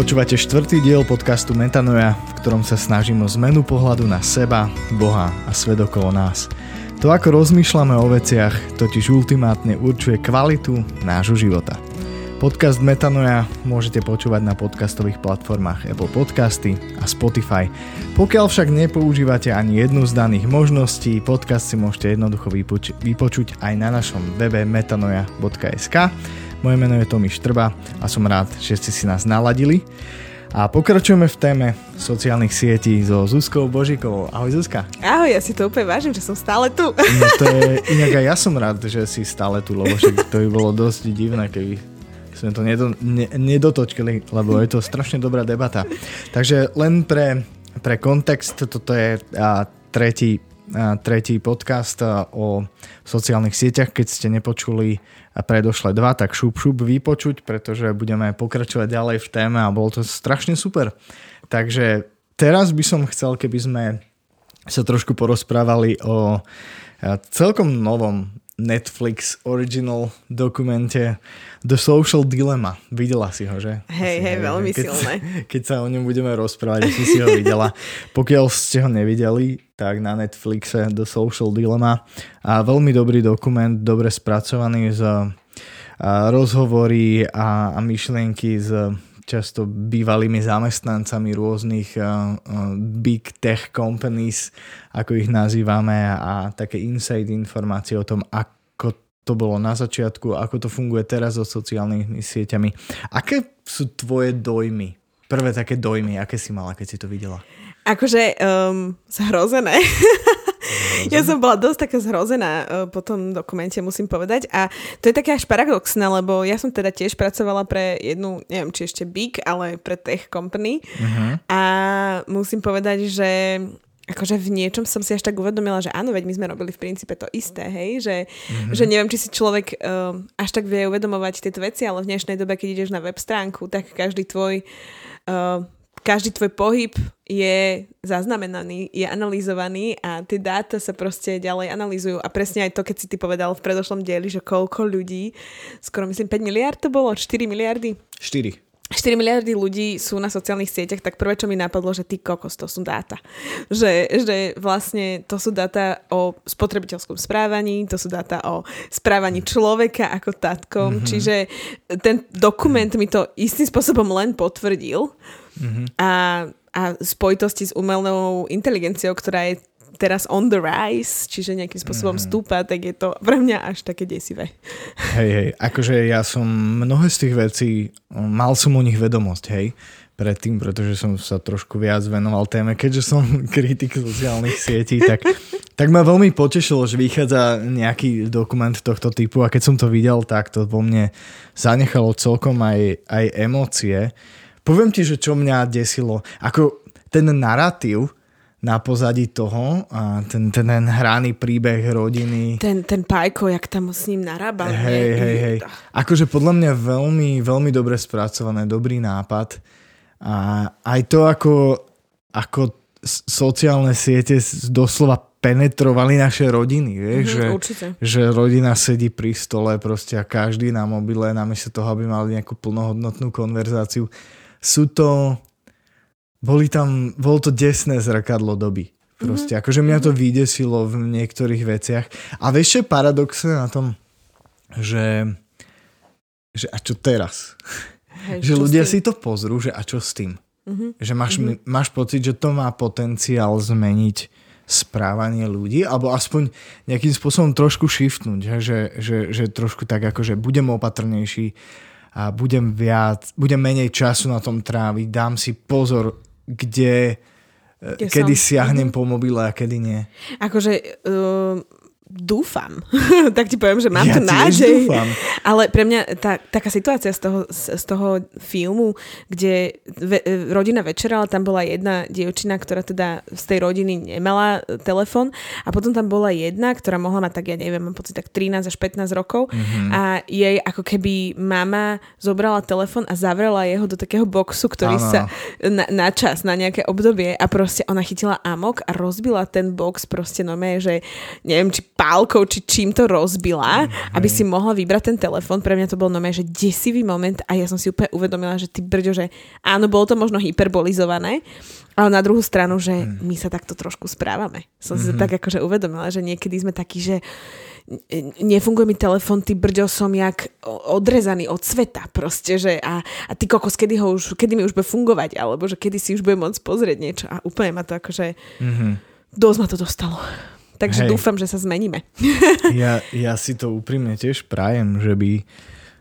Počúvate štvrtý diel podcastu Metanoja, v ktorom sa snažím o zmenu pohľadu na seba, Boha a svet okolo nás. To, ako rozmýšľame o veciach, totiž ultimátne určuje kvalitu nášho života. Podcast Metanoja môžete počúvať na podcastových platformách Apple Podcasty a Spotify. Pokiaľ však nepoužívate ani jednu z daných možností, podcast si môžete jednoducho vypoč- vypočuť aj na našom webe metanoja.sk moje meno je Tomi Štrba a som rád, že ste si nás naladili. A pokračujeme v téme sociálnych sietí so Zuzkou Božikovou. Ahoj Zuzka. Ahoj, ja si to úplne vážim, že som stále tu. No to je, inak aj ja som rád, že si stále tu, lebo však to by bolo dosť divné, keby sme to nedo, ne, nedotočili, lebo je to strašne dobrá debata. Takže len pre, pre kontext, toto je a, tretí tretí podcast o sociálnych sieťach. Keď ste nepočuli predošle dva, tak šup šup vypočuť, pretože budeme pokračovať ďalej v téme a bolo to strašne super. Takže teraz by som chcel, keby sme sa trošku porozprávali o celkom novom Netflix original dokumente The Social Dilemma. Videla si ho, že? Hej, hej, veľmi keď, silné. Keď sa o ňom budeme rozprávať, si si ho videla. Pokiaľ ste ho nevideli, tak na Netflixe The Social Dilemma. A veľmi dobrý dokument, dobre spracovaný z rozhovory a, a myšlienky z často bývalými zamestnancami rôznych uh, uh, big tech companies, ako ich nazývame, a také inside informácie o tom, ako to bolo na začiatku, ako to funguje teraz so sociálnymi sieťami. Aké sú tvoje dojmy? Prvé také dojmy, aké si mala, keď si to videla? Akože um, zhrozené. Ja som bola dosť taká zhrozená uh, po tom dokumente, musím povedať. A to je také až paradoxné, lebo ja som teda tiež pracovala pre jednu, neviem, či ešte big, ale pre tech company. Uh-huh. A musím povedať, že akože v niečom som si až tak uvedomila, že áno, veď my sme robili v princípe to isté, hej, že, mm-hmm. že neviem, či si človek uh, až tak vie uvedomovať tieto veci, ale v dnešnej dobe, keď ideš na web stránku, tak každý tvoj uh, každý tvoj pohyb je zaznamenaný, je analyzovaný a tie dáta sa proste ďalej analýzujú. A presne aj to, keď si ty povedal v predošlom dieli, že koľko ľudí, skoro myslím 5 miliard to bolo, 4 miliardy? 4. 4 miliardy ľudí sú na sociálnych sieťach, tak prvé, čo mi napadlo, že ty kokos, to sú dáta. Že, že vlastne to sú dáta o spotrebiteľskom správaní, to sú dáta o správaní človeka ako tatkom, mm-hmm. čiže ten dokument mi to istým spôsobom len potvrdil mm-hmm. a, a spojitosti s umelou inteligenciou, ktorá je teraz on the rise, čiže nejakým spôsobom mm. stúpa, tak je to pre mňa až také desivé. Hej, hej, akože ja som mnohé z tých vecí, mal som o nich vedomosť, hej, predtým, pretože som sa trošku viac venoval téme, keďže som kritik sociálnych sietí, tak, tak ma veľmi potešilo, že vychádza nejaký dokument tohto typu a keď som to videl, tak to vo mne zanechalo celkom aj, aj emócie. Poviem ti, že čo mňa desilo, ako ten narratív, na pozadí toho a ten, ten, ten hraný príbeh rodiny. Ten, ten Pajko, jak tam s ním narába. Hej, hej, hej. Akože podľa mňa veľmi, veľmi dobre spracované, dobrý nápad. A aj to, ako, ako sociálne siete doslova penetrovali naše rodiny, vieš, mm-hmm, že, určite. že rodina sedí pri stole proste a každý na mobile namiesto toho, aby mali nejakú plnohodnotnú konverzáciu. Sú to boli tam, bolo to desné zrkadlo doby. Proste, mm-hmm. akože mňa to mhm. vydesilo v niektorých veciach. A vieš, čo je paradoxné na tom, že, že a čo teraz? Hej, že čo ľudia si to pozrú, že a čo s tým? Mm-hmm. Že máš, mm-hmm. máš pocit, že to má potenciál zmeniť správanie ľudí, alebo aspoň nejakým spôsobom trošku shiftnúť, že, že, že, že trošku tak akože budem opatrnejší a budem viac, budem menej času na tom tráviť, dám si pozor kde, kde kedy som. siahnem mm-hmm. po mobile a kedy nie. Akože uh, dúfam. tak ti poviem, že mám ja tu nádej. Dúfam. Ale pre mňa tá, taká situácia z toho, z, z toho filmu, kde ve, rodina večerala, tam bola jedna dievčina, ktorá teda z tej rodiny nemala telefon a potom tam bola jedna, ktorá mohla mať tak, ja neviem, mám pocit tak 13 až 15 rokov mm-hmm. a jej ako keby mama zobrala telefon a zavrela jeho do takého boxu, ktorý ano. sa na, na čas, na nejaké obdobie a proste ona chytila amok a rozbila ten box proste no že neviem, či pálkou, či čím to rozbila, mm, aby si mohla vybrať ten telefón. Pre mňa to bol normálne, že desivý moment a ja som si úplne uvedomila, že ty brďo, že áno, bolo to možno hyperbolizované, ale na druhú stranu, že mm. my sa takto trošku správame. Som mm-hmm. si to mhm. tak akože uvedomila, že niekedy sme takí, že nefunguje mi telefon, ty brďo, som jak odrezaný od sveta proste, že a, a ty kokos, kedy, ho už, kedy mi už bude fungovať, alebo že kedy si už bude môcť pozrieť niečo a úplne ma to akože mm-hmm. dosť ma to dostalo. Takže Hej. dúfam, že sa zmeníme. Ja, ja si to úprimne tiež prajem, že by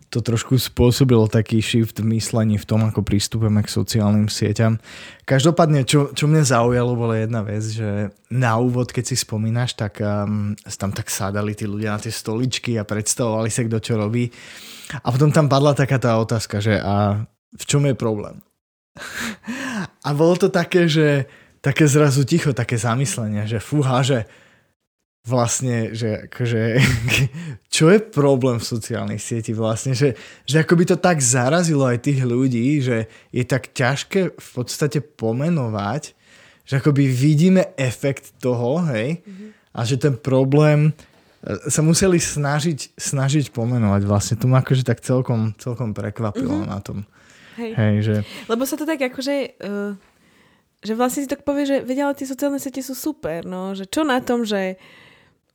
to trošku spôsobilo taký shift v myslení v tom, ako pristupujeme k sociálnym sieťam. Každopádne, čo, čo mňa zaujalo, bola jedna vec, že na úvod, keď si spomínaš, tak um, tam tak sádali tí ľudia na tie stoličky a predstavovali sa, kto čo robí. A potom tam padla taká tá otázka, že a v čom je problém? a bolo to také, že také zrazu ticho, také zamyslenie, že fúha, že vlastne, že akože, čo je problém v sociálnych sieti vlastne, že, že ako by to tak zarazilo aj tých ľudí, že je tak ťažké v podstate pomenovať, že akoby vidíme efekt toho, hej, mm-hmm. a že ten problém e, sa museli snažiť, snažiť pomenovať vlastne. To ma akože tak celkom, celkom prekvapilo mm-hmm. na tom. Hej. Hej, že... Lebo sa to tak akože... Uh že vlastne si tak povie, že vedia, ale tie sociálne siete sú super, no, že čo na tom, že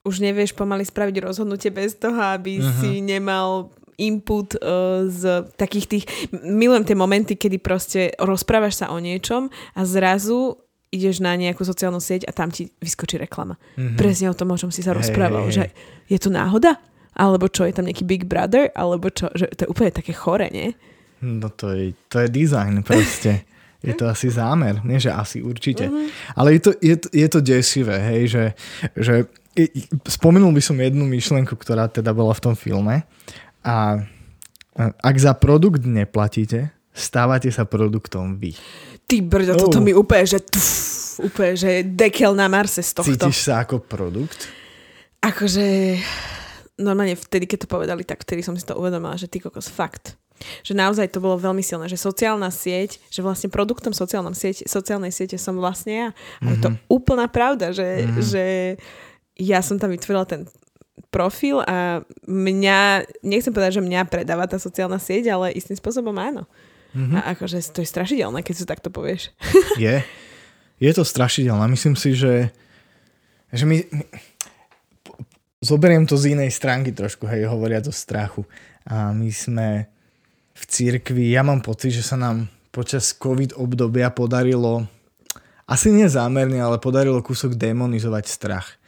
už nevieš pomaly spraviť rozhodnutie bez toho, aby uh-huh. si nemal input uh, z takých tých... Milujem tie momenty, kedy proste rozprávaš sa o niečom a zrazu ideš na nejakú sociálnu sieť a tam ti vyskočí reklama. Uh-huh. Presne o tom, o čom si sa hey, rozprával. Hey. Že je to náhoda? Alebo čo, je tam nejaký Big Brother? Alebo čo? Že to je úplne také chore, nie? No to je, to je design proste. Je to asi zámer, nie že asi určite. Uh-huh. Ale je to, je, je to desivé, hej, že, že spomenul by som jednu myšlenku, ktorá teda bola v tom filme a ak za produkt neplatíte, stávate sa produktom vy. Ty brďo, oh. toto mi úplne, že tuf, úplne, že dekel na Marse z tohto. Cítiš sa ako produkt? Akože normálne vtedy, keď to povedali, tak vtedy som si to uvedomila, že ty kokos, fakt. Že naozaj to bolo veľmi silné, že sociálna sieť, že vlastne produktom sociálnej siete, sociálnej siete som vlastne ja. A mm-hmm. je to mhm. úplná pravda, že, mm-hmm. že ja som tam vytvorila ten profil a mňa, nechcem povedať, že mňa predáva tá sociálna sieť, ale istým spôsobom áno. Mm-hmm. A akože to je strašidelné, keď si takto povieš. Je. Je to strašidelné. Myslím si, že, že my, my zoberiem to z inej stránky trošku, hej, hovoria o strachu. A my sme v církvi, ja mám pocit, že sa nám počas COVID obdobia podarilo, asi nie zámerne, ale podarilo kúsok demonizovať strach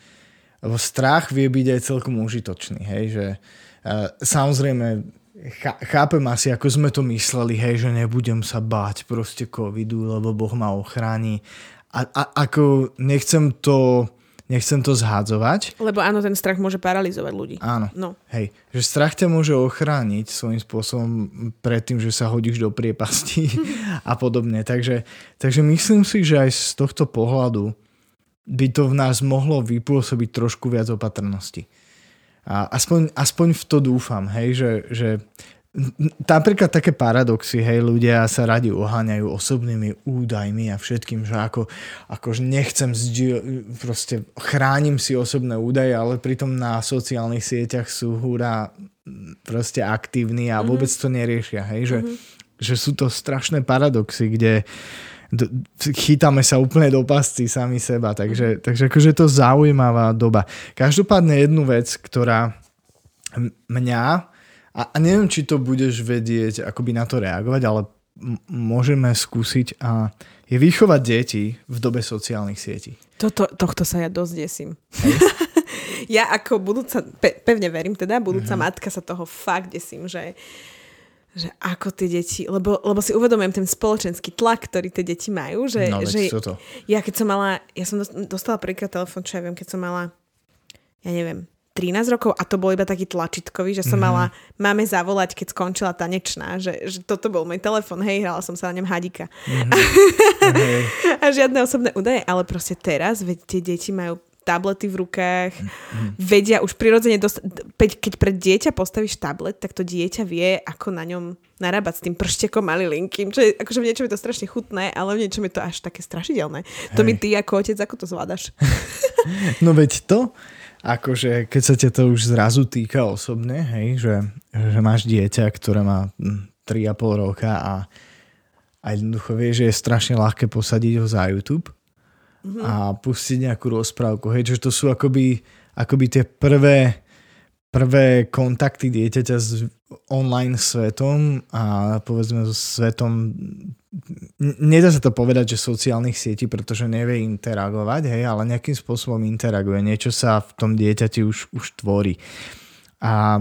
lebo strach vie byť aj celkom užitočný, hej, že uh, samozrejme chápem asi, ako sme to mysleli, hej, že nebudem sa báť proste covidu, lebo Boh ma ochráni. A, a ako nechcem to, nechcem to zhádzovať. Lebo áno, ten strach môže paralizovať ľudí. Áno. No. Hej, že strach ťa môže ochrániť svojím spôsobom pred tým, že sa hodíš do priepasti a podobne. Takže, takže myslím si, že aj z tohto pohľadu by to v nás mohlo vypôsobiť trošku viac opatrnosti. A aspoň, aspoň v to dúfam, hej, že, že napríklad také paradoxy, hej, ľudia sa radi oháňajú osobnými údajmi a všetkým, že ako, akože nechcem zdieľ, proste chránim si osobné údaje, ale pritom na sociálnych sieťach sú húra proste aktívni a mm-hmm. vôbec to neriešia, hej, že, mm-hmm. že sú to strašné paradoxy, kde uh, chytáme sa úplne do pasci sami seba, takže, takže akože je to zaujímavá doba. Každopádne jednu vec, ktorá mňa, a, a neviem, či to budeš vedieť akoby na to reagovať, ale m- môžeme skúsiť a je vychovať deti v dobe sociálnych sietí. Toto, tohto sa ja dosť desím. ja ako budúca, pe, pevne verím teda, budúca mm-hmm. matka sa toho fakt desím, že že ako tie deti, lebo, lebo si uvedomujem ten spoločenský tlak, ktorý tie deti majú, že, no, že to. ja keď som mala, ja som dostala prvýkrát telefón, čo ja viem, keď som mala, ja neviem, 13 rokov a to bol iba taký tlačitkový, že som mm-hmm. mala máme zavolať, keď skončila tanečná, že, že toto bol môj telefon, hej, hrala som sa na ňom hadika. Mm-hmm. a žiadne osobné údaje, ale proste teraz, veď tie deti majú tablety v rukách, mm. vedia už prirodzene, dost, keď pred dieťa postavíš tablet, tak to dieťa vie, ako na ňom narábať s tým prštekom malilinkým, čo je, akože v niečom je to strašne chutné, ale v niečom je to až také strašidelné. Hej. To mi ty ako otec, ako to zvládaš? no veď to, akože keď sa ťa to už zrazu týka osobne, hej, že, že máš dieťa, ktoré má 3,5 hm, roka a, a jednoducho vie, že je strašne ľahké posadiť ho za YouTube a pustiť nejakú rozprávku, hej, že to sú akoby, akoby tie prvé prvé kontakty dieťaťa s online svetom a povedzme so svetom nedá sa to povedať, že sociálnych sietí, pretože nevie interagovať, hej, ale nejakým spôsobom interaguje. Niečo sa v tom dieťati už, už tvorí. A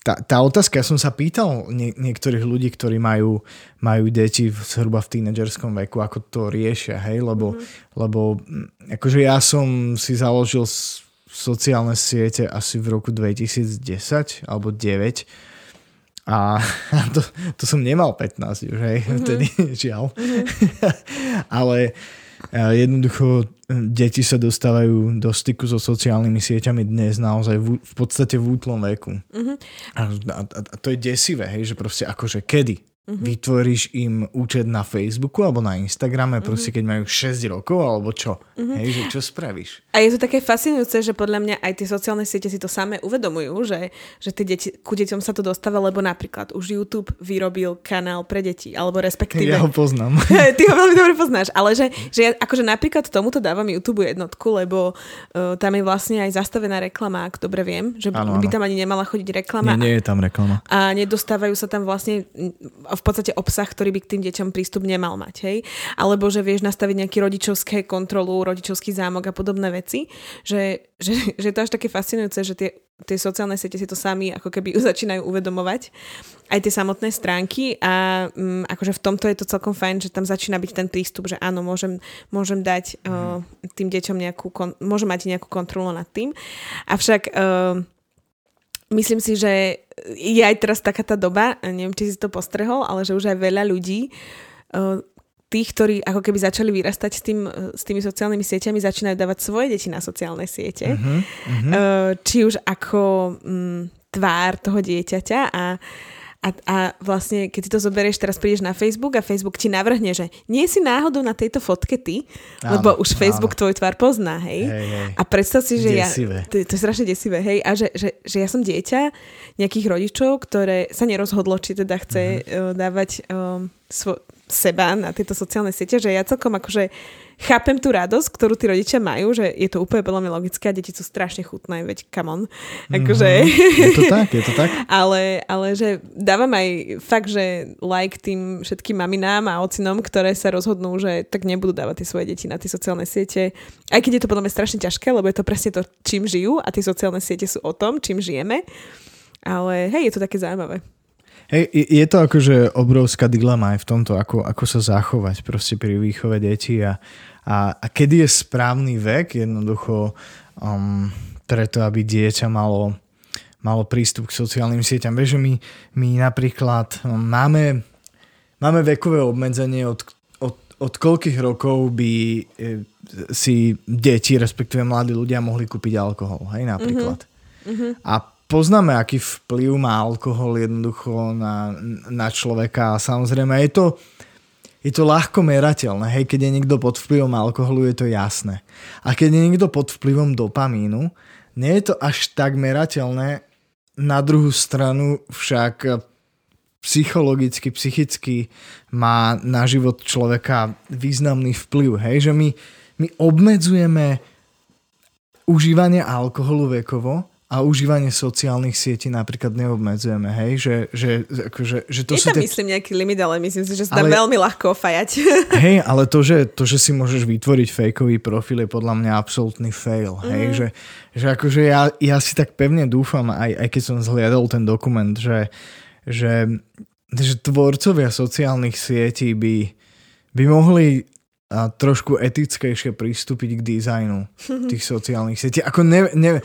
tá, tá otázka, ja som sa pýtal nie, niektorých ľudí, ktorí majú, majú deti v, zhruba v tínedžerskom veku, ako to riešia, hej, lebo, mm-hmm. lebo akože ja som si založil sociálne siete asi v roku 2010 alebo 9 a to, to som nemal 15 už, hej, mm-hmm. vtedy, žiaľ. Mm-hmm. Ale jednoducho e, deti sa dostávajú do styku so sociálnymi sieťami dnes naozaj v, v podstate v útlom veku. Mm-hmm. A, a, a to je desivé, hej, že proste akože kedy? Mm-hmm. Vytvoríš im účet na Facebooku alebo na Instagrame, mm-hmm. proste keď majú 6 rokov alebo čo? Mm-hmm. Hej, že čo spravíš? A je to také fascinujúce, že podľa mňa aj tie sociálne siete si to samé uvedomujú, že, že tie deti, ku deťom sa to dostáva, lebo napríklad už YouTube vyrobil kanál pre deti, alebo respektíve... Ja ho poznám. Ty ho veľmi dobre poznáš, ale že, že ja akože napríklad tomuto dávam YouTube jednotku, lebo uh, tam je vlastne aj zastavená reklama, ak dobre viem, že ano, by tam ani nemala chodiť reklama. Nie, nie je tam reklama. A nedostávajú sa tam vlastne v podstate obsah, ktorý by k tým deťom prístup nemal mať, hej? Alebo že vieš nastaviť nejaký rodičovské kontrolu, rodičovský zámok a podobné veci, že, že, že je to až také fascinujúce, že tie, tie sociálne siete si to sami ako keby začínajú uvedomovať, aj tie samotné stránky a um, akože v tomto je to celkom fajn, že tam začína byť ten prístup, že áno, môžem, môžem dať uh, tým deťom nejakú, kon- môžem mať nejakú kontrolu nad tým. Avšak uh, myslím si, že je aj teraz taká tá doba, neviem, či si to postrehol, ale že už aj veľa ľudí uh, tých, ktorí ako keby začali vyrastať s, tým, s tými sociálnymi sieťami, začínajú dávať svoje deti na sociálne siete. Uh-huh, uh-huh. Či už ako um, tvár toho dieťaťa a a, a vlastne, keď si to zoberieš, teraz prídeš na Facebook a Facebook ti navrhne, že nie si náhodou na tejto fotke ty, áno, lebo už Facebook áno. tvoj tvár pozná, hej? hej, hej. A predstav si, že desivé. ja... To, to je strašne desivé, hej? A že, že, že ja som dieťa nejakých rodičov, ktoré sa nerozhodlo, či teda chce uh-huh. uh, dávať um, svo, seba na tieto sociálne siete, že ja celkom akože chápem tú radosť, ktorú tí rodičia majú, že je to úplne veľmi logické a deti sú strašne chutné, veď come on. Akože... Mm-hmm. Je to tak, je to tak. ale, ale že dávam aj fakt, že like tým všetkým maminám a ocinom, ktoré sa rozhodnú, že tak nebudú dávať tie svoje deti na tie sociálne siete. Aj keď je to podľa mňa strašne ťažké, lebo je to presne to, čím žijú a tie sociálne siete sú o tom, čím žijeme. Ale hej, je to také zaujímavé. Hej, je to akože obrovská dilema aj v tomto, ako, ako sa zachovať proste pri výchove detí a, a, a kedy je správny vek jednoducho um, preto, aby dieťa malo, malo prístup k sociálnym sieťam. Vieš, že my, my napríklad um, máme, máme vekové obmedzenie od, od, od koľkých rokov by e, si deti, respektíve mladí ľudia mohli kúpiť alkohol, hej, napríklad. Mm-hmm. A poznáme, aký vplyv má alkohol jednoducho na, na človeka a samozrejme je to, je to ľahko merateľné. Hej, keď je niekto pod vplyvom alkoholu, je to jasné. A keď je niekto pod vplyvom dopamínu, nie je to až tak merateľné. Na druhú stranu však psychologicky, psychicky má na život človeka významný vplyv. Hej, že my, my obmedzujeme užívanie alkoholu vekovo, a užívanie sociálnych sietí napríklad neobmedzujeme, hej? Že, že, akože, že to je tam, te... myslím, nejaký limit, ale myslím si, že sa ale... veľmi ľahko fajať. Hej, ale to že, to, že si môžeš vytvoriť fejkový profil, je podľa mňa absolútny fail, mm. hej? Mhm. Že, že akože ja, ja si tak pevne dúfam, aj, aj keď som zhliadol ten dokument, že, že, že tvorcovia sociálnych sietí by, by mohli a trošku etickejšie pristúpiť k dizajnu tých sociálnych sietí. Ako ne, ne,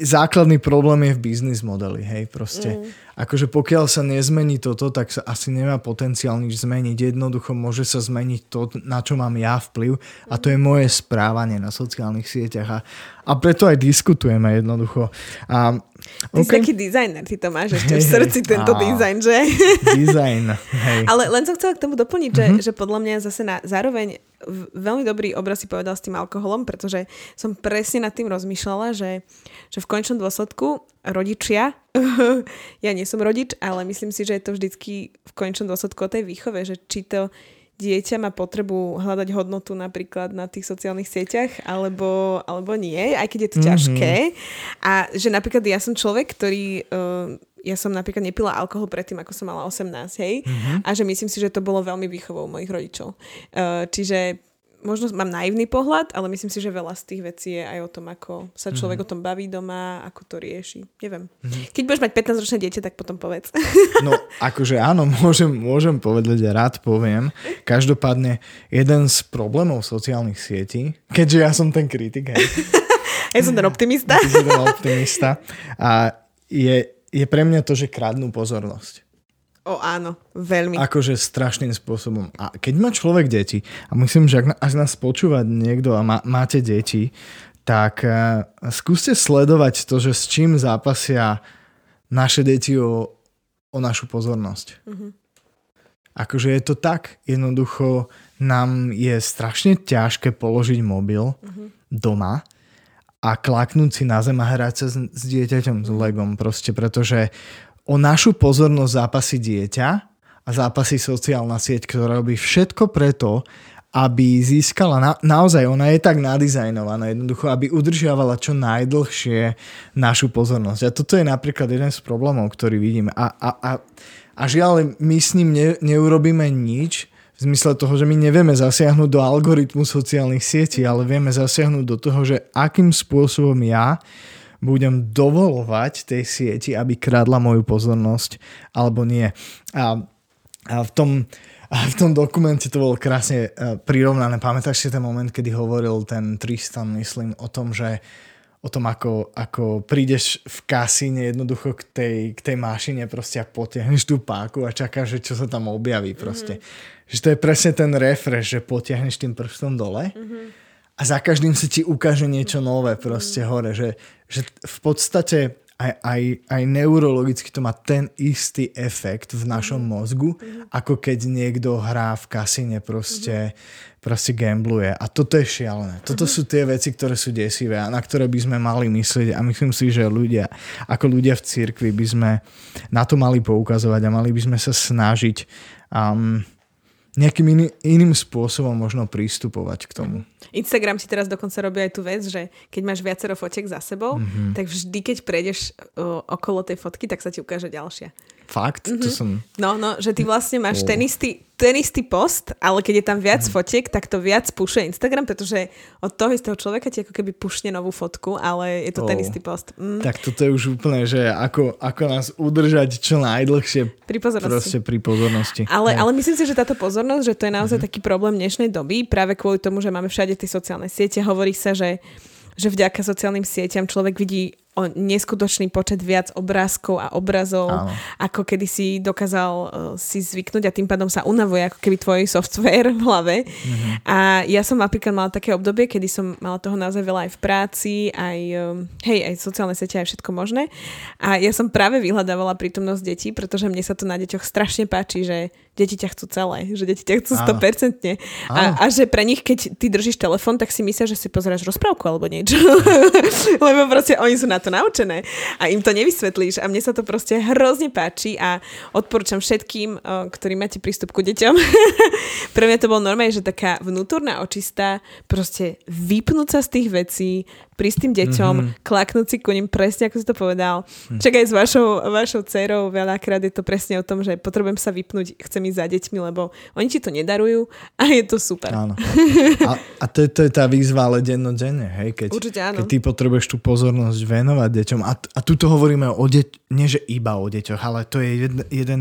základný problém je v biznis modeli, hej, proste. Mm. Akože pokiaľ sa nezmení toto, tak sa asi nemá potenciál nič zmeniť. Jednoducho môže sa zmeniť to, na čo mám ja vplyv a to je moje správanie na sociálnych sieťach a, a preto aj diskutujeme jednoducho. A, ty okay. si taký dizajner, ty to máš ešte hey, v srdci tento dizajn, že? Dizajn, hej. Ale len som chcela k tomu doplniť, že, mm-hmm. že podľa mňa zase na, zároveň veľmi dobrý obraz si povedal s tým alkoholom, pretože som presne nad tým rozmýšľala, že, že v končnom dôsledku rodičia, ja nie som rodič, ale myslím si, že je to vždycky v končnom dôsledku o tej výchove, že či to dieťa má potrebu hľadať hodnotu napríklad na tých sociálnych sieťach, alebo, alebo nie, aj keď je to mm-hmm. ťažké. A že napríklad ja som človek, ktorý... Uh, ja som napríklad nepila alkohol predtým, ako som mala 18, hej? Mm-hmm. A že myslím si, že to bolo veľmi výchovou mojich rodičov. Uh, čiže možno mám naivný pohľad, ale myslím si, že veľa z tých vecí je aj o tom, ako sa človek mm-hmm. o tom baví doma, ako to rieši. Neviem. Mm-hmm. Keď budeš mať 15-ročné dieťa, tak potom povedz. No, akože áno, môžem, môžem povedať, rád poviem. Každopádne, jeden z problémov sociálnych sietí, keďže ja som ten kritik, hej. ja som ten optimista. Ja som ten optimista. A je, je pre mňa to, že kradnú pozornosť. O áno, veľmi. Akože strašným spôsobom. A keď má človek deti, a myslím, že ak, nás počúva niekto a má, máte deti, tak uh, skúste sledovať to, že s čím zápasia naše deti o, o našu pozornosť. Mm-hmm. Akože je to tak, jednoducho nám je strašne ťažké položiť mobil mm-hmm. doma a klaknúť si na zem a hrať sa s, s dieťaťom, s legom proste, pretože o našu pozornosť zápasí dieťa a zápasí sociálna sieť, ktorá robí všetko preto, aby získala, na, naozaj ona je tak nadizajnovaná, jednoducho, aby udržiavala čo najdlhšie našu pozornosť. A toto je napríklad jeden z problémov, ktorý vidím. A, a, a, a žiaľ, my s ním ne, neurobíme nič, v zmysle toho, že my nevieme zasiahnuť do algoritmu sociálnych sietí, ale vieme zasiahnuť do toho, že akým spôsobom ja budem dovolovať tej sieti, aby krádla moju pozornosť, alebo nie. A, a v tom a v tom dokumente to bolo krásne uh, prirovnané. Pamätáš si ten moment, kedy hovoril ten Tristan, myslím, o tom, že o tom, ako, ako prídeš v kasíne jednoducho k tej, k tej mašine proste a potiahneš tú páku a čakáš, že čo sa tam objaví proste. Mm-hmm. Že to je presne ten refresh, že potiahneš tým prstom dole mm-hmm a za každým sa ti ukáže niečo nové proste mm. hore, že, že v podstate aj, aj, aj neurologicky to má ten istý efekt v našom mm. mozgu, mm. ako keď niekto hrá v kasíne proste, proste gambluje. A toto je šialené. Toto sú tie veci, ktoré sú desivé a na ktoré by sme mali myslieť a myslím si, že ľudia, ako ľudia v cirkvi by sme na to mali poukazovať a mali by sme sa snažiť um, nejakým iný, iným spôsobom možno prístupovať k tomu. Instagram si teraz dokonca robí aj tú vec, že keď máš viacero fotiek za sebou, mm-hmm. tak vždy, keď prejdeš uh, okolo tej fotky, tak sa ti ukáže ďalšia. Fakt? Mm-hmm. To som... No, no, že ty vlastne máš oh. ten istý, ten istý post, ale keď je tam viac mm. fotiek, tak to viac pušuje Instagram, pretože od toho istého človeka ti ako keby pušne novú fotku, ale je to oh. ten istý post. Mm. Tak toto je už úplne, že ako, ako nás udržať čo najdlhšie pri pozornosti. Proste pri pozornosti. Ale, ale myslím si, že táto pozornosť, že to je naozaj mm-hmm. taký problém dnešnej doby, práve kvôli tomu, že máme všade tie sociálne siete. Hovorí sa, že že vďaka sociálnym sieťam človek vidí o neskutočný počet viac obrázkov a obrazov, Áno. ako kedy si dokázal uh, si zvyknúť a tým pádom sa unavuje ako keby tvoj software v hlave. Mm-hmm. A ja som napríklad mala také obdobie, kedy som mala toho naozaj veľa aj v práci, aj, um, hej, aj sociálne siete, aj všetko možné. A ja som práve vyhľadávala prítomnosť detí, pretože mne sa to na deťoch strašne páči, že deti ťa chcú celé, že deti ťa chcú 100%. A, a že pre nich, keď ty držíš telefón, tak si myslia, že si pozeráš rozprávku alebo niečo. Lebo proste oni sú na to naučené a im to nevysvetlíš. A mne sa to proste hrozne páči a odporúčam všetkým, ktorí máte prístup ku deťom. pre mňa to bol normálne, že taká vnútorná očista, proste vypnúť sa z tých vecí, prísť tým deťom, mm-hmm. klaknúť si ku nim presne, ako si to povedal. Mm. Čakaj, s vašou, vašou dcerou veľakrát je to presne o tom, že potrebujem sa vypnúť, chcem ísť za deťmi, lebo oni ti to nedarujú a je to super. Áno. A, a to, je, to je tá výzva ale dennodenne, hej? Keď, Určite áno. keď ty potrebuješ tú pozornosť venovať deťom. A, a tuto hovoríme o deť, nie že iba o deťoch, ale to je jeden, jeden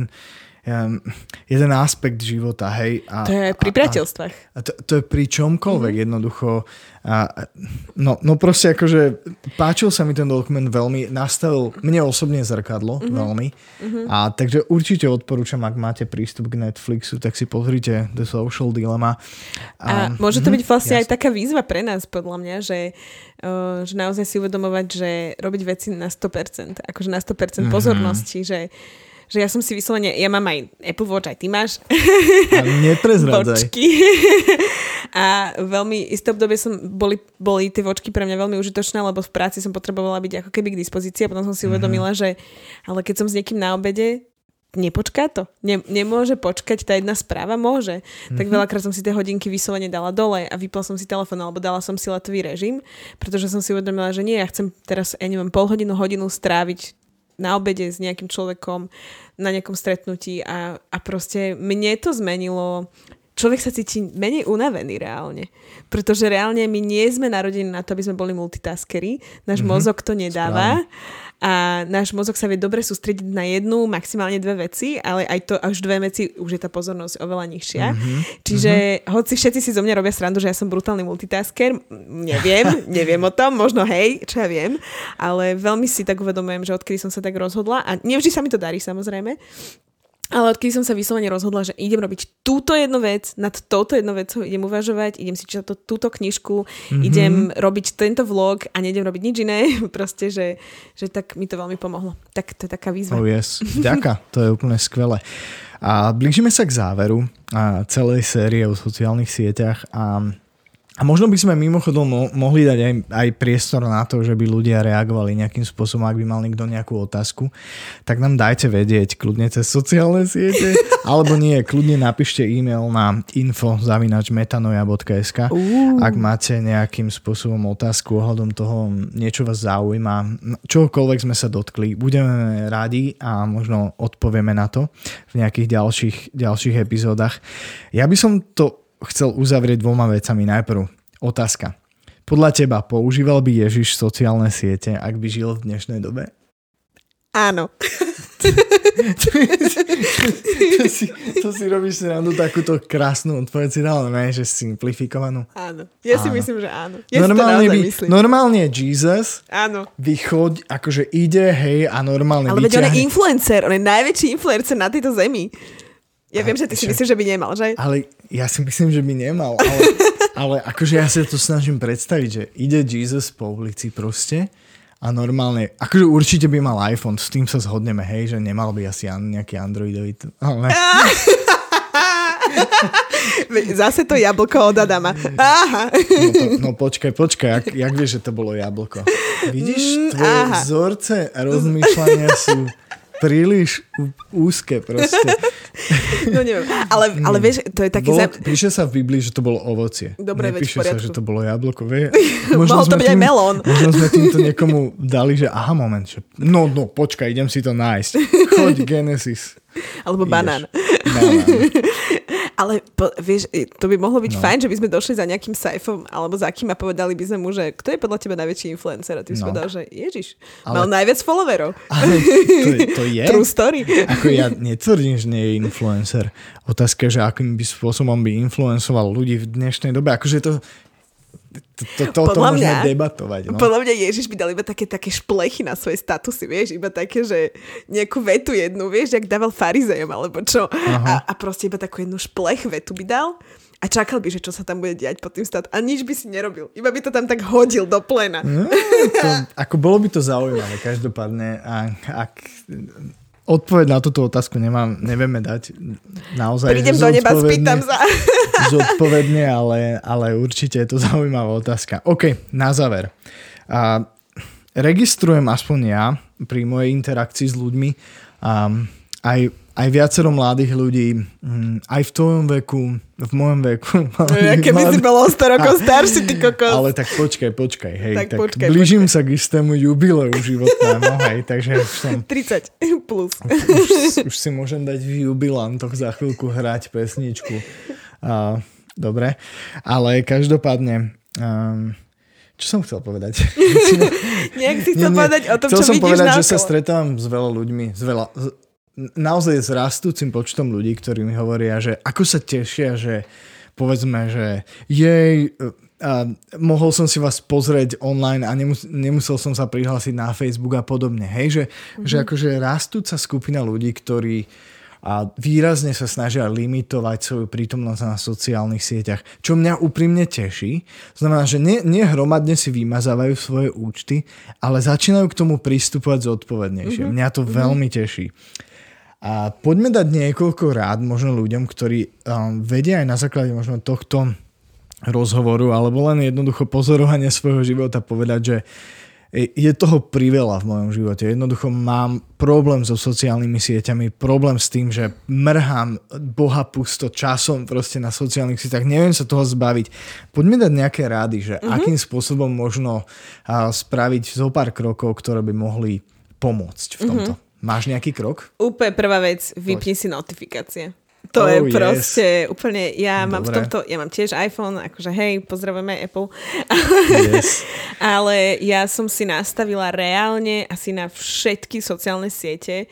jeden aspekt života, hej. A, to je pri priateľstvách. A, a to, to je pri čomkoľvek mm-hmm. jednoducho. A, no, no proste akože páčil sa mi ten dokument veľmi, nastavil mne osobne zrkadlo mm-hmm. veľmi. Mm-hmm. A takže určite odporúčam, ak máte prístup k Netflixu, tak si pozrite The Social Dilemma. A, a môže to mm-hmm, byť vlastne jasne. aj taká výzva pre nás, podľa mňa, že, uh, že naozaj si uvedomovať, že robiť veci na 100%, akože na 100% mm-hmm. pozornosti, že že ja som si vyslovene, ja mám aj Apple Watch, aj ty máš. A neprezradzaj. Vočky. a veľmi, isté obdobie som, boli, boli tie vočky pre mňa veľmi užitočné, lebo v práci som potrebovala byť ako keby k dispozícii a potom som si uvedomila, mm-hmm. že ale keď som s niekým na obede, nepočká to. Ne, nemôže počkať tá jedna správa? Môže. Mm-hmm. Tak veľakrát som si tie hodinky vyslovene dala dole a vypla som si telefón alebo dala som si letový režim, pretože som si uvedomila, že nie, ja chcem teraz, ja neviem, pol hodinu, hodinu stráviť na obede s nejakým človekom na nejakom stretnutí a, a proste mne to zmenilo človek sa cíti menej unavený reálne. Pretože reálne my nie sme narodení na to, aby sme boli multitaskery. Náš mm-hmm. mozog to nedáva. Správne. A náš mozog sa vie dobre sústrediť na jednu, maximálne dve veci, ale aj to až dve veci, už je tá pozornosť oveľa nižšia. Mm-hmm. Čiže mm-hmm. hoci všetci si zo mňa robia srandu, že ja som brutálny multitasker, neviem, neviem o tom, možno hej, čo ja viem, ale veľmi si tak uvedomujem, že odkedy som sa tak rozhodla a nevždy sa mi to darí samozrejme, ale odkedy som sa vyslovene rozhodla, že idem robiť túto jednu vec, nad touto jednou vecou idem uvažovať, idem si čítať to, túto knižku, mm-hmm. idem robiť tento vlog a nejdem robiť nič iné, proste, že, že tak mi to veľmi pomohlo. Tak to je taká výzva. Oh yes, ďaká, to je úplne skvelé. A blížime sa k záveru celej série o sociálnych sieťach a a možno by sme mimochodom mo- mohli dať aj, aj priestor na to, že by ľudia reagovali nejakým spôsobom, ak by mal niekto nejakú otázku, tak nám dajte vedieť kľudne cez sociálne siete, alebo nie, kľudne napíšte e-mail na info.metanoja.sk uh. ak máte nejakým spôsobom otázku ohľadom toho, niečo vás zaujíma, čokoľvek sme sa dotkli, budeme radi a možno odpovieme na to v nejakých ďalších, ďalších epizódach. Ja by som to chcel uzavrieť dvoma vecami. Najprv otázka. Podľa teba používal by Ježiš sociálne siete, ak by žil v dnešnej dobe? Áno. to, si, to si robíš randu takúto krásnu odpoveď si dal, ne, že simplifikovanú. Áno. Ja áno. si myslím, že áno. Ja normálne, by, myslím. normálne Jesus áno. vychoď, akože ide, hej, a normálne Ale veď on je influencer, on je najväčší influencer na tejto zemi. Ja viem, že ty si myslíš, že by nemal, že? Ale ja si myslím, že by nemal. Ale, ale akože ja sa to snažím predstaviť, že ide Jesus po ulici proste a normálne, akože určite by mal iPhone, s tým sa zhodneme, hej, že nemal by asi nejaký Androidový. Ale... Zase to jablko od Adama. Aha. No, to, no počkaj, počkaj, jak, jak vieš, že to bolo jablko? Vidíš, mm, tvoje Aha. vzorce rozmýšľania sú príliš úzke proste. No neviem, ale, ale vieš, to je také... Bolo, zap... Píše sa v Biblii, že to bolo ovocie. Dobre, Nepíše sa, že to bolo jablko. Vie? Možno Mohol to byť aj melón. Možno sme týmto niekomu dali, že aha, moment, že no, no, počkaj, idem si to nájsť. Choď, Genesis. Alebo banán. banán. Ale po, vieš, to by mohlo byť no. fajn, že by sme došli za nejakým sajfom alebo za kým a povedali by sme mu, že kto je podľa teba najväčší influencer? A ty no. si povedal, že Ježiš, ale... mal najviac followerov. Ale to, je, to je. True story. Ako ja netvrdím, že nie je influencer. Otázka je, že akým by spôsobom by influencoval ľudí v dnešnej dobe. Akože to, to, to, to, to môžeme mňa, debatovať. No? Podľa mňa Ježiš by dal iba také, také šplechy na svoje statusy, vieš, iba také, že nejakú vetu jednu, vieš, jak dával farizejom, alebo čo. A, a proste iba takú jednu šplech vetu by dal a čakal by, že čo sa tam bude diať pod tým stát. A nič by si nerobil. Iba by to tam tak hodil do plena. No, to, ako bolo by to zaujímavé, každopádne. A, ak Odpoveď na túto otázku nemám, nevieme dať naozaj. Prídem do neba, spýtam sa. Zodpovedne, ale, ale určite je to zaujímavá otázka. OK, na záver. A, registrujem aspoň ja pri mojej interakcii s ľuďmi um, aj aj viacero mladých ľudí, mm, aj v tvojom veku, v mojom veku. Ja keby mladý... si bol o 100 rokov starší, ty kokos. Ale tak počkaj, počkaj, hej. Tak, tak počkaj, blížim počkaj. sa k istému jubileu životnému, hej, takže už som... 30 plus. Už, už si môžem dať v jubilantoch za chvíľku hrať pesničku. Uh, dobre, ale každopádne... Um, čo som chcel povedať? Nejak si chcel nie, nie. povedať o tom, chcel čo som vidíš povedať, náokolo. že sa stretávam s veľa ľuďmi, s veľa, naozaj s rastúcim počtom ľudí, ktorí mi hovoria, že ako sa tešia, že povedzme, že jej, a mohol som si vás pozrieť online a nemus- nemusel som sa prihlásiť na Facebook a podobne. Hej, že, mm-hmm. že akože rastúca skupina ľudí, ktorí a výrazne sa snažia limitovať svoju prítomnosť na sociálnych sieťach, čo mňa úprimne teší. Znamená, že nie, nie hromadne si vymazávajú svoje účty, ale začínajú k tomu pristupovať zodpovednejšie. Mm-hmm. Mňa to mm-hmm. veľmi teší. A poďme dať niekoľko rád možno ľuďom, ktorí um, vedia aj na základe možno tohto rozhovoru alebo len jednoducho pozorovanie svojho života povedať, že je toho priveľa v mojom živote. Jednoducho mám problém so sociálnymi sieťami, problém s tým, že mrhám boha pusto časom proste na sociálnych sieťach. Neviem sa toho zbaviť. Poďme dať nejaké rády, že mm-hmm. akým spôsobom možno spraviť zo pár krokov, ktoré by mohli pomôcť v tomto. Máš nejaký krok? Úplne prvá vec, vypni si notifikácie. To oh, je proste yes. úplne, ja Dobre. mám v tomto, ja mám tiež iPhone, akože hej, pozdravujeme Apple. Yes. Ale ja som si nastavila reálne asi na všetky sociálne siete,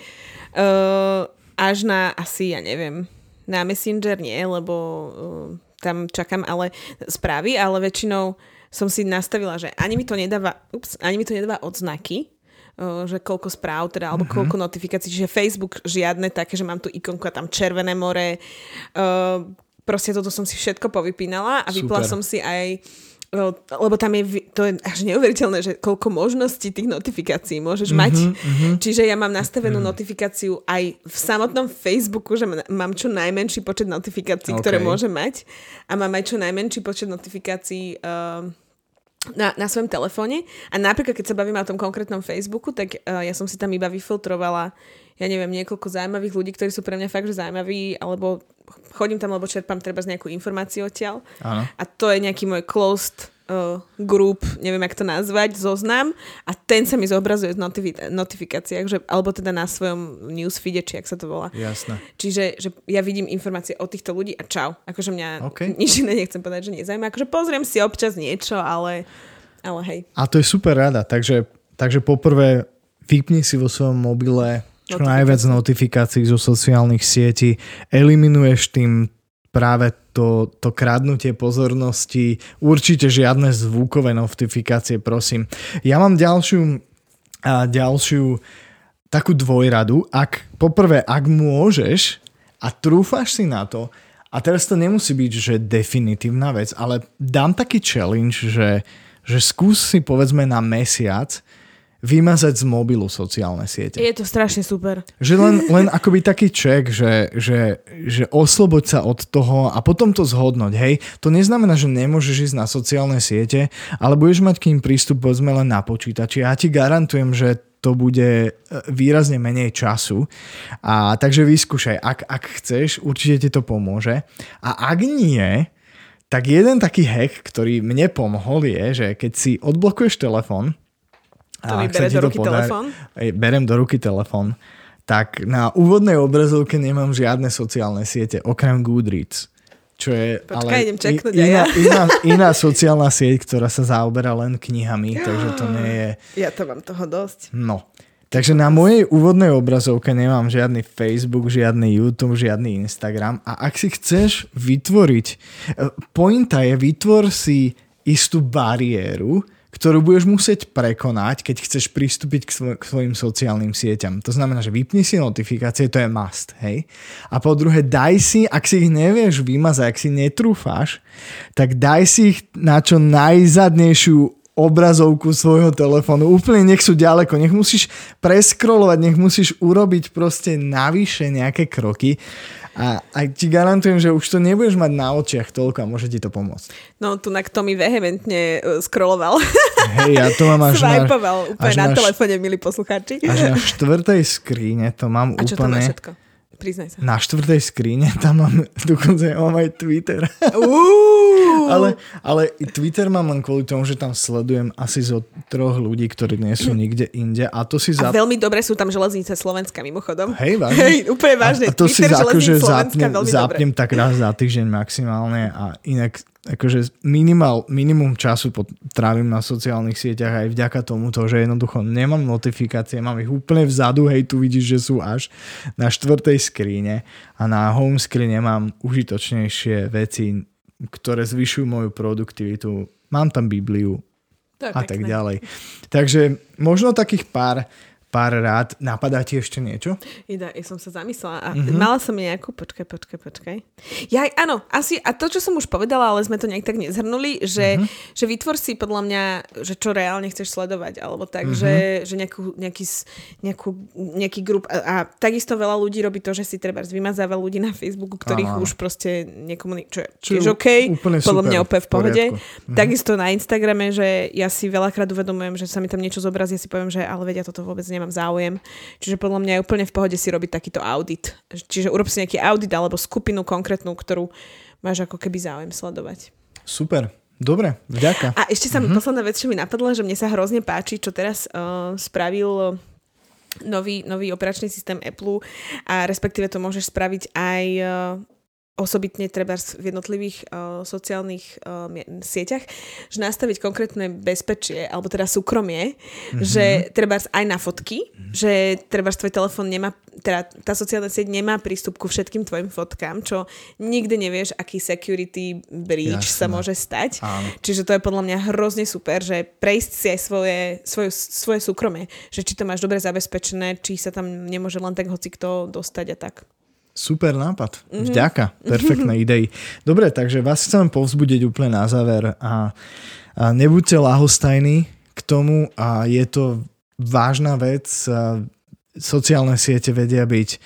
uh, až na asi, ja neviem, na Messenger nie, lebo uh, tam čakám ale správy, ale väčšinou som si nastavila, že ani mi to nedáva, ups, ani mi to nedáva odznaky, že koľko správ, teda, alebo mm-hmm. notifikácií, čiže Facebook žiadne také, že mám tu ikonku a tam Červené more. Uh, proste toto som si všetko povypínala a Super. vypla som si aj lebo tam je, to je až neuveriteľné, že koľko možností tých notifikácií môžeš mm-hmm, mať. Mm-hmm. Čiže ja mám nastavenú mm. notifikáciu aj v samotnom Facebooku, že mám čo najmenší počet notifikácií, okay. ktoré môžem mať a mám aj čo najmenší počet notifikácií uh, na, na svojom telefóne a napríklad, keď sa bavíme o tom konkrétnom Facebooku, tak uh, ja som si tam iba vyfiltrovala, ja neviem, niekoľko zaujímavých ľudí, ktorí sú pre mňa fakt, že zaujímaví, alebo chodím tam, lebo čerpám treba z nejakú informáciu odtiaľ. Áno. A to je nejaký môj closed uh, group, neviem, jak to nazvať, zoznam a ten sa mi zobrazuje v notifi- notifikáciách, že, alebo teda na svojom newsfeede, či jak sa to volá. Jasné. Čiže že ja vidím informácie o týchto ľudí a čau. Akože mňa okay. nič iné nechcem povedať, že nezaujíma. Akože pozriem si občas niečo, ale, ale hej. A to je super rada, takže, takže poprvé vypni si vo svojom mobile čo najviac notifikácií zo sociálnych sietí, eliminuješ tým práve to, to kradnutie pozornosti, určite žiadne zvukové notifikácie, prosím. Ja mám ďalšiu, a ďalšiu takú dvojradu, ak poprvé, ak môžeš a trúfaš si na to, a teraz to nemusí byť, že definitívna vec, ale dám taký challenge, že, že skús si povedzme na mesiac vymazať z mobilu sociálne siete. Je to strašne super. Že len, len akoby taký ček, že, že, že osloboď sa od toho a potom to zhodnoť, hej. To neznamená, že nemôžeš ísť na sociálne siete, ale budeš mať k ním prístup povedzme len na počítači. Ja ti garantujem, že to bude e, výrazne menej času. A takže vyskúšaj, ak, ak chceš, určite ti to pomôže. A ak nie, tak jeden taký hack, ktorý mne pomohol je, že keď si odblokuješ telefón, to mi bere do ruky podá... telefón? Berem do ruky telefón. Tak na úvodnej obrazovke nemám žiadne sociálne siete, okrem Goodreads. Čo je Počkaj, ale idem čeknúť iná, iná, iná sociálna sieť, ktorá sa zaoberá len knihami, takže to nie je... Ja to mám toho dosť. No. Takže na mojej úvodnej obrazovke nemám žiadny Facebook, žiadny YouTube, žiadny Instagram a ak si chceš vytvoriť... Eh, pointa je, vytvor si istú bariéru, ktorú budeš musieť prekonať, keď chceš pristúpiť k, svoj, k svojim sociálnym sieťam. To znamená, že vypni si notifikácie, to je must, hej. A po druhé, daj si, ak si ich nevieš vymazať, ak si netrúfáš, tak daj si ich na čo najzadnejšiu obrazovku svojho telefónu. Úplne nech sú ďaleko, nech musíš preskrolovať, nech musíš urobiť proste navyše nejaké kroky a, a ti garantujem, že už to nebudeš mať na očiach toľko a môže ti to pomôcť. No, tu na to mi vehementne uh, scrolloval. Hej, ja to mám až na... úplne až na, na telefóne, milí poslucháči. Až na štvrtej skríne to mám a úplne... A čo to má všetko? Priznaj sa. Na štvrtej skríne tam mám, dokonca mám aj Twitter. Ale, ale Twitter mám len kvôli tomu, že tam sledujem asi zo troch ľudí, ktorí nie sú nikde inde. A to si za... A veľmi dobre sú tam železnice Slovenska mimochodom. Hej, vážne? Hej, úplne vážne. A, a to Twitter, si akože zapnem, zapnem tak raz za týždeň maximálne a inak akože minimal, minimum času trávim na sociálnych sieťach aj vďaka tomuto, že jednoducho nemám notifikácie, mám ich úplne vzadu, hej, tu vidíš, že sú až na štvrtej skríne a na home screene mám užitočnejšie veci, ktoré zvyšujú moju produktivitu. Mám tam Bibliu a tak ďalej. Takže možno takých pár pár rád. Napadá ti ešte niečo? Ida, ja som sa zamyslela a mm-hmm. mala som nejakú, počkaj, počkaj, počkaj. Ja, áno, asi, a to, čo som už povedala, ale sme to nejak tak nezhrnuli, že, mm-hmm. že vytvor si podľa mňa, že čo reálne chceš sledovať, alebo tak, mm-hmm. že, že nejakú, nejaký, nejakú, nejaký grup a, a takisto veľa ľudí robí to, že si treba vymazáva ľudí na Facebooku, ktorých áno, už proste nekomunikujú, čo je OK, podľa super, mňa opäť v pohode. Mm-hmm. Takisto na Instagrame, že ja si veľakrát uvedomujem, že sa mi tam niečo zobrazí, ja si poviem, že ale vedia, toto vôbec nemám záujem. Čiže podľa mňa je úplne v pohode si robiť takýto audit. Čiže urob si nejaký audit alebo skupinu konkrétnu, ktorú máš ako keby záujem sledovať. Super. Dobre, vďaka. A ešte sa mm-hmm. posledná vec, čo mi napadla, že mne sa hrozne páči, čo teraz uh, spravil nový, nový operačný systém Apple a respektíve to môžeš spraviť aj uh, osobitne treba v jednotlivých uh, sociálnych uh, sieťach, že nastaviť konkrétne bezpečie, alebo teda súkromie, mm-hmm. že treba aj na fotky, mm-hmm. že treba tvoj telefón nemá, teda tá sociálna sieť nemá prístup ku všetkým tvojim fotkám, čo nikdy nevieš, aký security breach Jasne. sa môže stať. Áno. Čiže to je podľa mňa hrozne super, že prejsť si aj svoje, svoje, svoje súkromie, že či to máš dobre zabezpečené, či sa tam nemôže len tak hoci kto dostať a tak. Super nápad. Mm-hmm. Vďaka. Perfektné idei. Dobre, takže vás chcem povzbudiť úplne na záver a, a nebuďte lahostajní k tomu a je to vážna vec. Sociálne siete vedia byť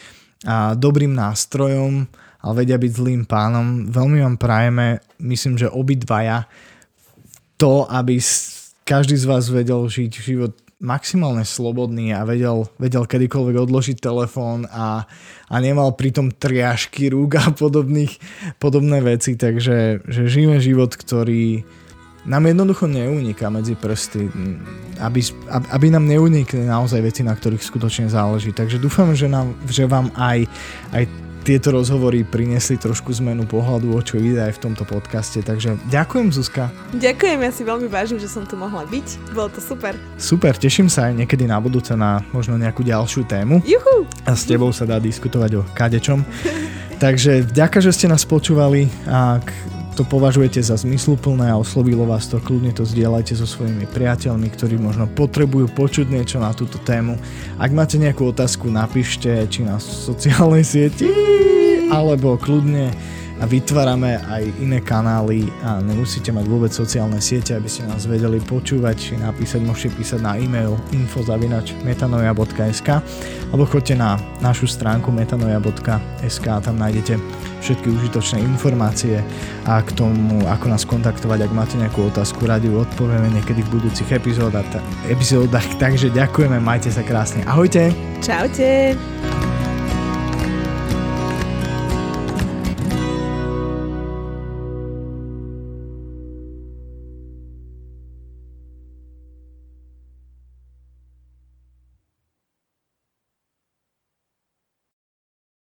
a dobrým nástrojom, ale vedia byť zlým pánom. Veľmi vám prajeme, myslím, že obidvaja to, aby každý z vás vedel žiť život maximálne slobodný a vedel, vedel kedykoľvek odložiť telefón a, a nemal pritom triažky rúk a podobných, podobné veci, takže že žijeme život, ktorý nám jednoducho neuniká medzi prsty, aby, aby nám neunikli naozaj veci, na ktorých skutočne záleží. Takže dúfam, že, nám, že vám aj, aj tieto rozhovory priniesli trošku zmenu pohľadu, o čo ide aj v tomto podcaste. Takže ďakujem Zuzka. Ďakujem, ja si veľmi vážim, že som tu mohla byť. Bolo to super. Super, teším sa aj niekedy na budúce na možno nejakú ďalšiu tému. Juhu. A s tebou sa dá diskutovať o kadečom. Takže vďaka, že ste nás počúvali. Ak to považujete za zmysluplné a oslovilo vás to, kľudne to zdieľajte so svojimi priateľmi, ktorí možno potrebujú počuť niečo na túto tému. Ak máte nejakú otázku, napíšte či na sociálnej sieti, alebo kľudne a vytvárame aj iné kanály a nemusíte mať vôbec sociálne siete, aby ste nás vedeli počúvať či napísať, môžete písať na e-mail info.metanoja.sk alebo choďte na našu stránku metanoja.sk a tam nájdete všetky užitočné informácie a k tomu, ako nás kontaktovať, ak máte nejakú otázku, radi odpovieme niekedy v budúcich epizódach, epizódach takže ďakujeme, majte sa krásne. Ahojte! Čaute!